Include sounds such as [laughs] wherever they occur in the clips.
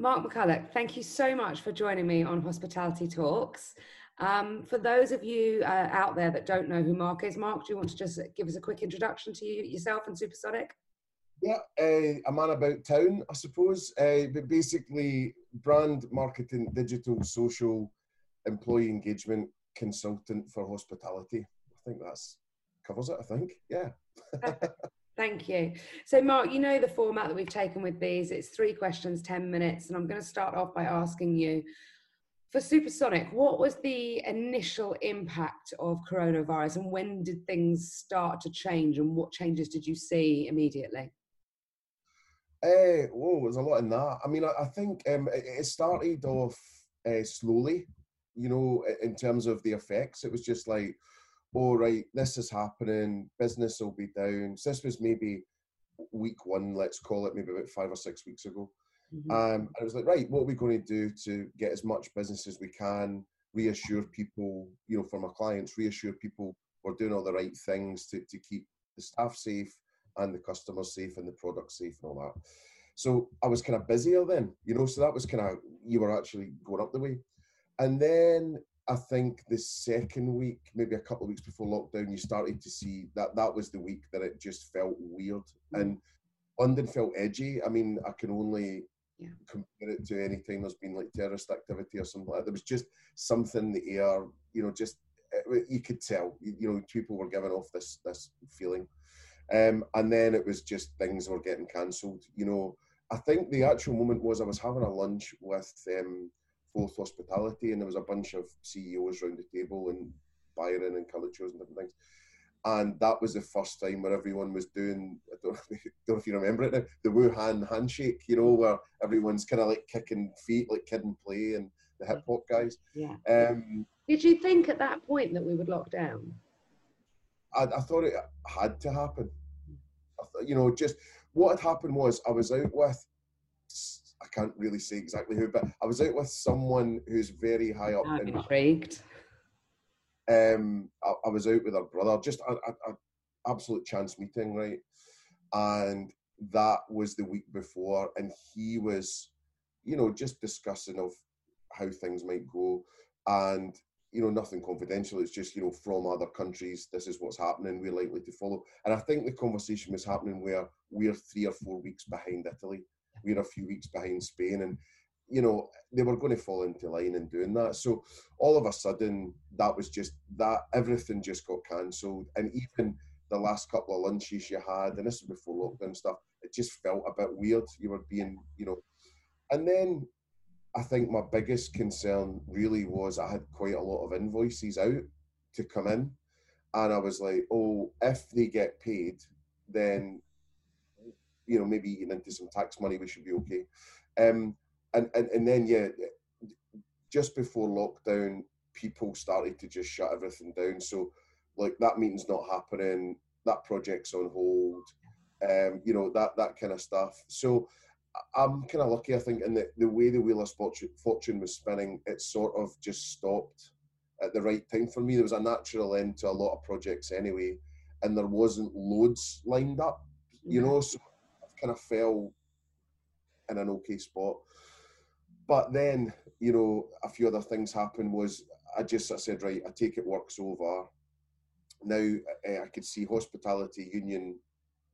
Mark McCulloch, thank you so much for joining me on Hospitality Talks. Um, for those of you uh, out there that don't know who Mark is, Mark, do you want to just give us a quick introduction to you, yourself and Supersonic? Yeah, uh, a man about town, I suppose. Uh, but basically, brand marketing, digital, social, employee engagement consultant for hospitality. I think that's covers it. I think, yeah. Thank you. So, Mark, you know the format that we've taken with these. It's three questions, ten minutes, and I'm going to start off by asking you for Supersonic, what was the initial impact of coronavirus and when did things start to change and what changes did you see immediately? Uh, oh, there's a lot in that. I mean, I, I think um, it, it, started off uh, slowly, you know, in terms of the effects. It was just like, oh, right, this is happening, business will be down. So this was maybe week one, let's call it, maybe about five or six weeks ago. Mm-hmm. Um, I was like, right, what are we going to do to get as much business as we can, reassure people, you know, for my clients, reassure people we're doing all the right things to, to keep the staff safe and the customers safe and the product safe and all that. So I was kind of busier then, you know, so that was kind of, you were actually going up the way. And then I think the second week, maybe a couple of weeks before lockdown, you started to see that that was the week that it just felt weird. Mm-hmm. And London felt edgy. I mean, I can only yeah. compare it to any time there's been like terrorist activity or something like that. There was just something in the air, you know, just you could tell, you know, people were giving off this this feeling. Um, and then it was just things were getting cancelled. You know, I think the actual moment was I was having a lunch with um, Fourth Hospitality, and there was a bunch of CEOs around the table, and Byron and Cullichos and different things and that was the first time where everyone was doing I don't, [laughs] don't know if you remember it now, the Wuhan handshake, you know, where everyone's kind of like kicking feet like kid and play and the hip hop guys. Yeah. Um, Did you think at that point that we would lock down? I, I thought it had to happen. Th- you know, just what had happened was I was out with I can't really say exactly who, but I was out with someone who's very high up. I'm in, intrigued um, I, I, was out with her brother, just an absolute chance meeting, right? And that was the week before, and he was, you know, just discussing of how things might go, and you know, nothing confidential. It's just you know, from other countries, this is what's happening. We're likely to follow, and I think the conversation was happening where we're three or four weeks behind Italy, we're a few weeks behind Spain, and you know, they were going to fall into line in doing that. So all of a sudden, that was just that everything just got cancelled, and even the last couple of lunches you had, and this is before lockdown stuff, it just felt a bit weird. You were being, you know, and then I think my biggest concern really was I had quite a lot of invoices out to come in, and I was like, oh, if they get paid, then you know maybe eating into some tax money, we should be okay. Um, and, and and then yeah, just before lockdown, people started to just shut everything down. So like that meeting's not happening, that project's on hold, um, you know that that kind of stuff. So I'm kind of lucky, I think, in the the way the wheel of fortune was spinning, it sort of just stopped at the right time for me. There was a natural end to a lot of projects anyway, and there wasn't loads lined up, you know. So kind of fell in an okay spot. But then, you know, a few other things happened. Was I just I said, right, I take it work's over. Now uh, I could see Hospitality Union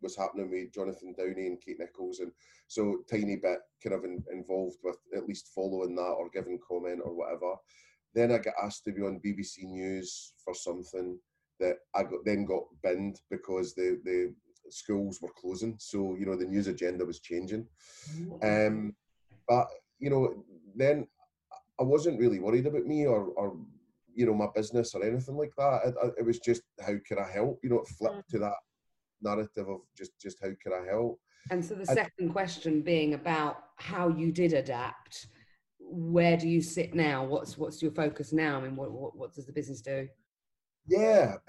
was happening with Jonathan Downey and Kate Nicholls, and so tiny bit kind of in, involved with at least following that or giving comment or whatever. Then I got asked to be on BBC News for something that I got then got binned because the the schools were closing, so you know the news agenda was changing. Mm. Um, but you know, then I wasn't really worried about me or, or you know, my business or anything like that. It, it was just how can I help? You know, it flipped to that narrative of just just how can I help. And so the second question being about how you did adapt. Where do you sit now? What's what's your focus now? I mean, what what, what does the business do? Yeah, [laughs]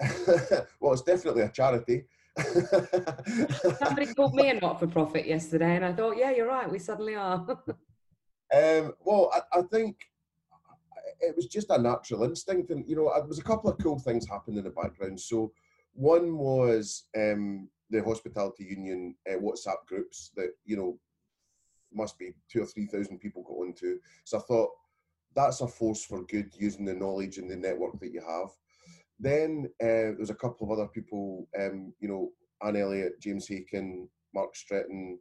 well, it's definitely a charity. [laughs] Somebody called me a not for profit yesterday, and I thought, yeah, you're right. We suddenly are. [laughs] Um, well, I, I, think it was just a natural instinct, and you know, there was a couple of cool things happened in the background. So, one was um, the hospitality union uh, WhatsApp groups that you know must be two or three thousand people got onto. So I thought that's a force for good using the knowledge and the network that you have. Then uh, there's a couple of other people, um, you know, Anne Elliott, James Haken, Mark Stretton,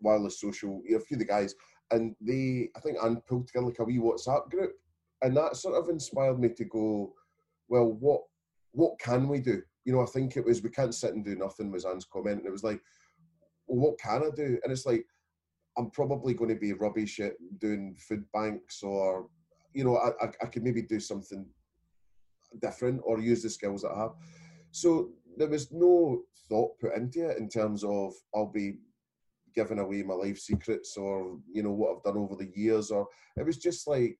Wireless Social, a few of the guys, and they, I think Anne pulled together like a wee WhatsApp group, and that sort of inspired me to go, well, what what can we do? You know, I think it was we can't sit and do nothing was Anne's comment, and it was like, well, what can I do? And it's like, I'm probably going to be rubbish at doing food banks, or you know, I, I, I could maybe do something different or use the skills that I have. So there was no thought put into it in terms of I'll be giving away my life secrets or you know what I've done over the years or it was just like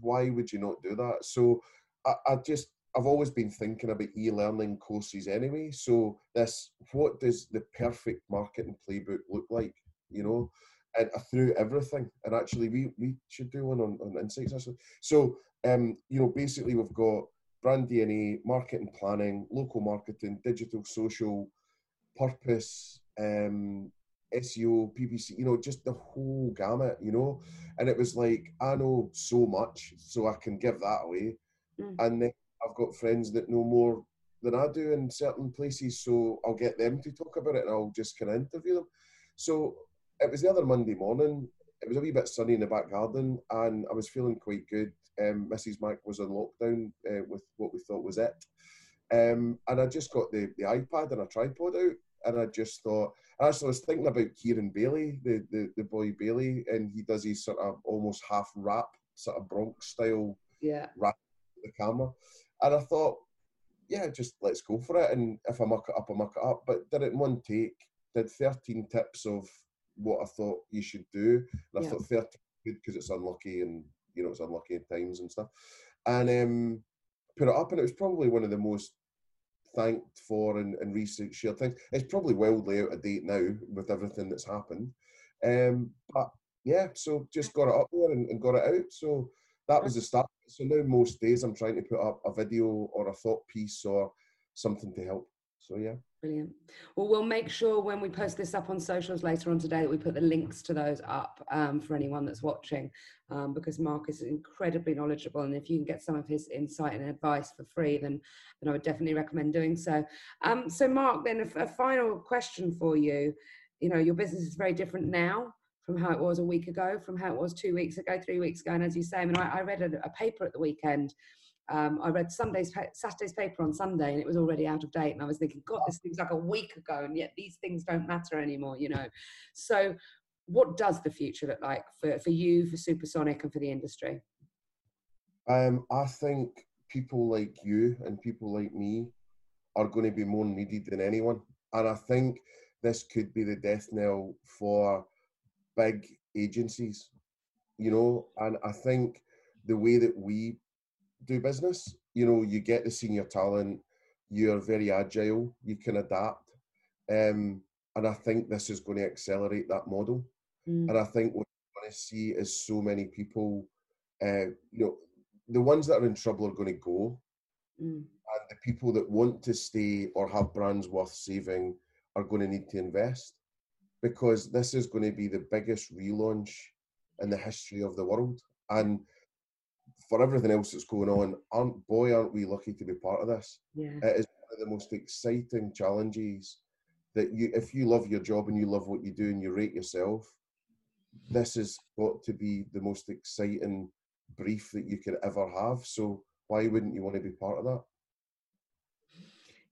why would you not do that? So I, I just I've always been thinking about e-learning courses anyway. So this what does the perfect marketing playbook look like you know and through everything and actually we we should do one on, on insights actually so um you know basically we've got brand DNA, marketing planning, local marketing, digital, social, purpose, um, SEO, PPC, you know, just the whole gamut, you know. And it was like, I know so much, so I can give that away. Mm. And then I've got friends that know more than I do in certain places, so I'll get them to talk about it and I'll just kind of interview them. So it was the other Monday morning. It was a wee bit sunny in the back garden, and I was feeling quite good um, Mrs. Mac was on lockdown uh, with what we thought was it. Um, and I just got the, the iPad and a tripod out, and I just thought, actually, I was thinking about Kieran Bailey, the, the, the boy Bailey, and he does his sort of almost half rap, sort of Bronx style yeah. rap the camera. And I thought, yeah, just let's go for it. And if I muck it up, I muck it up. But did it in one take, did 13 tips of what I thought you should do. And I yeah. thought 13 good because it's unlucky and you know, it's unlucky at times and stuff. And um, put it up, and it was probably one of the most thanked for and, and recent shared things. It's probably wildly out of date now with everything that's happened. Um, but yeah, so just got it up there and, and got it out. So that was the start. So now most days I'm trying to put up a video or a thought piece or something to help. So yeah. Brilliant. Well, we'll make sure when we post this up on socials later on today that we put the links to those up um, for anyone that's watching, um, because Mark is incredibly knowledgeable, and if you can get some of his insight and advice for free, then then I would definitely recommend doing so. Um, so, Mark, then a, a final question for you. You know, your business is very different now from how it was a week ago, from how it was two weeks ago, three weeks ago, and as you say, I mean, I, I read a, a paper at the weekend um, I read Sunday's Saturday's paper on Sunday, and it was already out of date. And I was thinking, God, this thing's like a week ago, and yet these things don't matter anymore, you know. So, what does the future look like for, for you, for Supersonic, and for the industry? Um, I think people like you and people like me are going to be more needed than anyone, and I think this could be the death knell for big agencies, you know. And I think the way that we do business. You know, you get the senior talent, you're very agile, you can adapt. Um, and I think this is going to accelerate that model. Mm. And I think what we're going to see is so many people, uh, you know, the ones that are in trouble are going to go. Mm. And the people that want to stay or have brands worth saving are going to need to invest because this is going to be the biggest relaunch in the history of the world. And for everything else that's going on, aren't boy aren't we lucky to be part of this? Yeah. It is one of the most exciting challenges that you if you love your job and you love what you do and you rate yourself, this has got to be the most exciting brief that you could ever have. So why wouldn't you want to be part of that?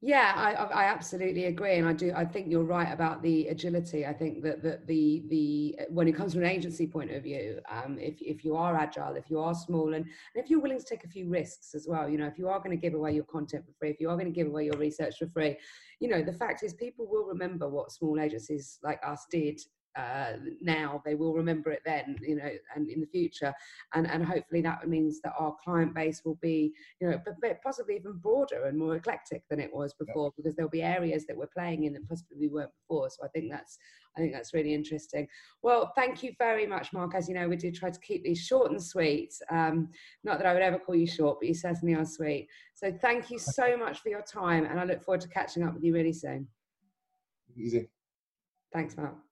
Yeah, I, I absolutely agree, and I do. I think you're right about the agility. I think that, that the the when it comes from an agency point of view, um, if if you are agile, if you are small, and, and if you're willing to take a few risks as well, you know, if you are going to give away your content for free, if you are going to give away your research for free, you know, the fact is people will remember what small agencies like us did uh, now they will remember it then you know and in the future. And and hopefully that means that our client base will be you know but possibly even broader and more eclectic than it was before yeah. because there'll be areas that we're playing in that possibly we weren't before. So i think that's i think that's really interesting. Well thank you very much mark. As you know we do try to keep these short and sweet. Um, not that i would ever call you short but you certainly are sweet. So thank you so much for your time and i look forward to catching up with you really soon. Easy. Thanks mark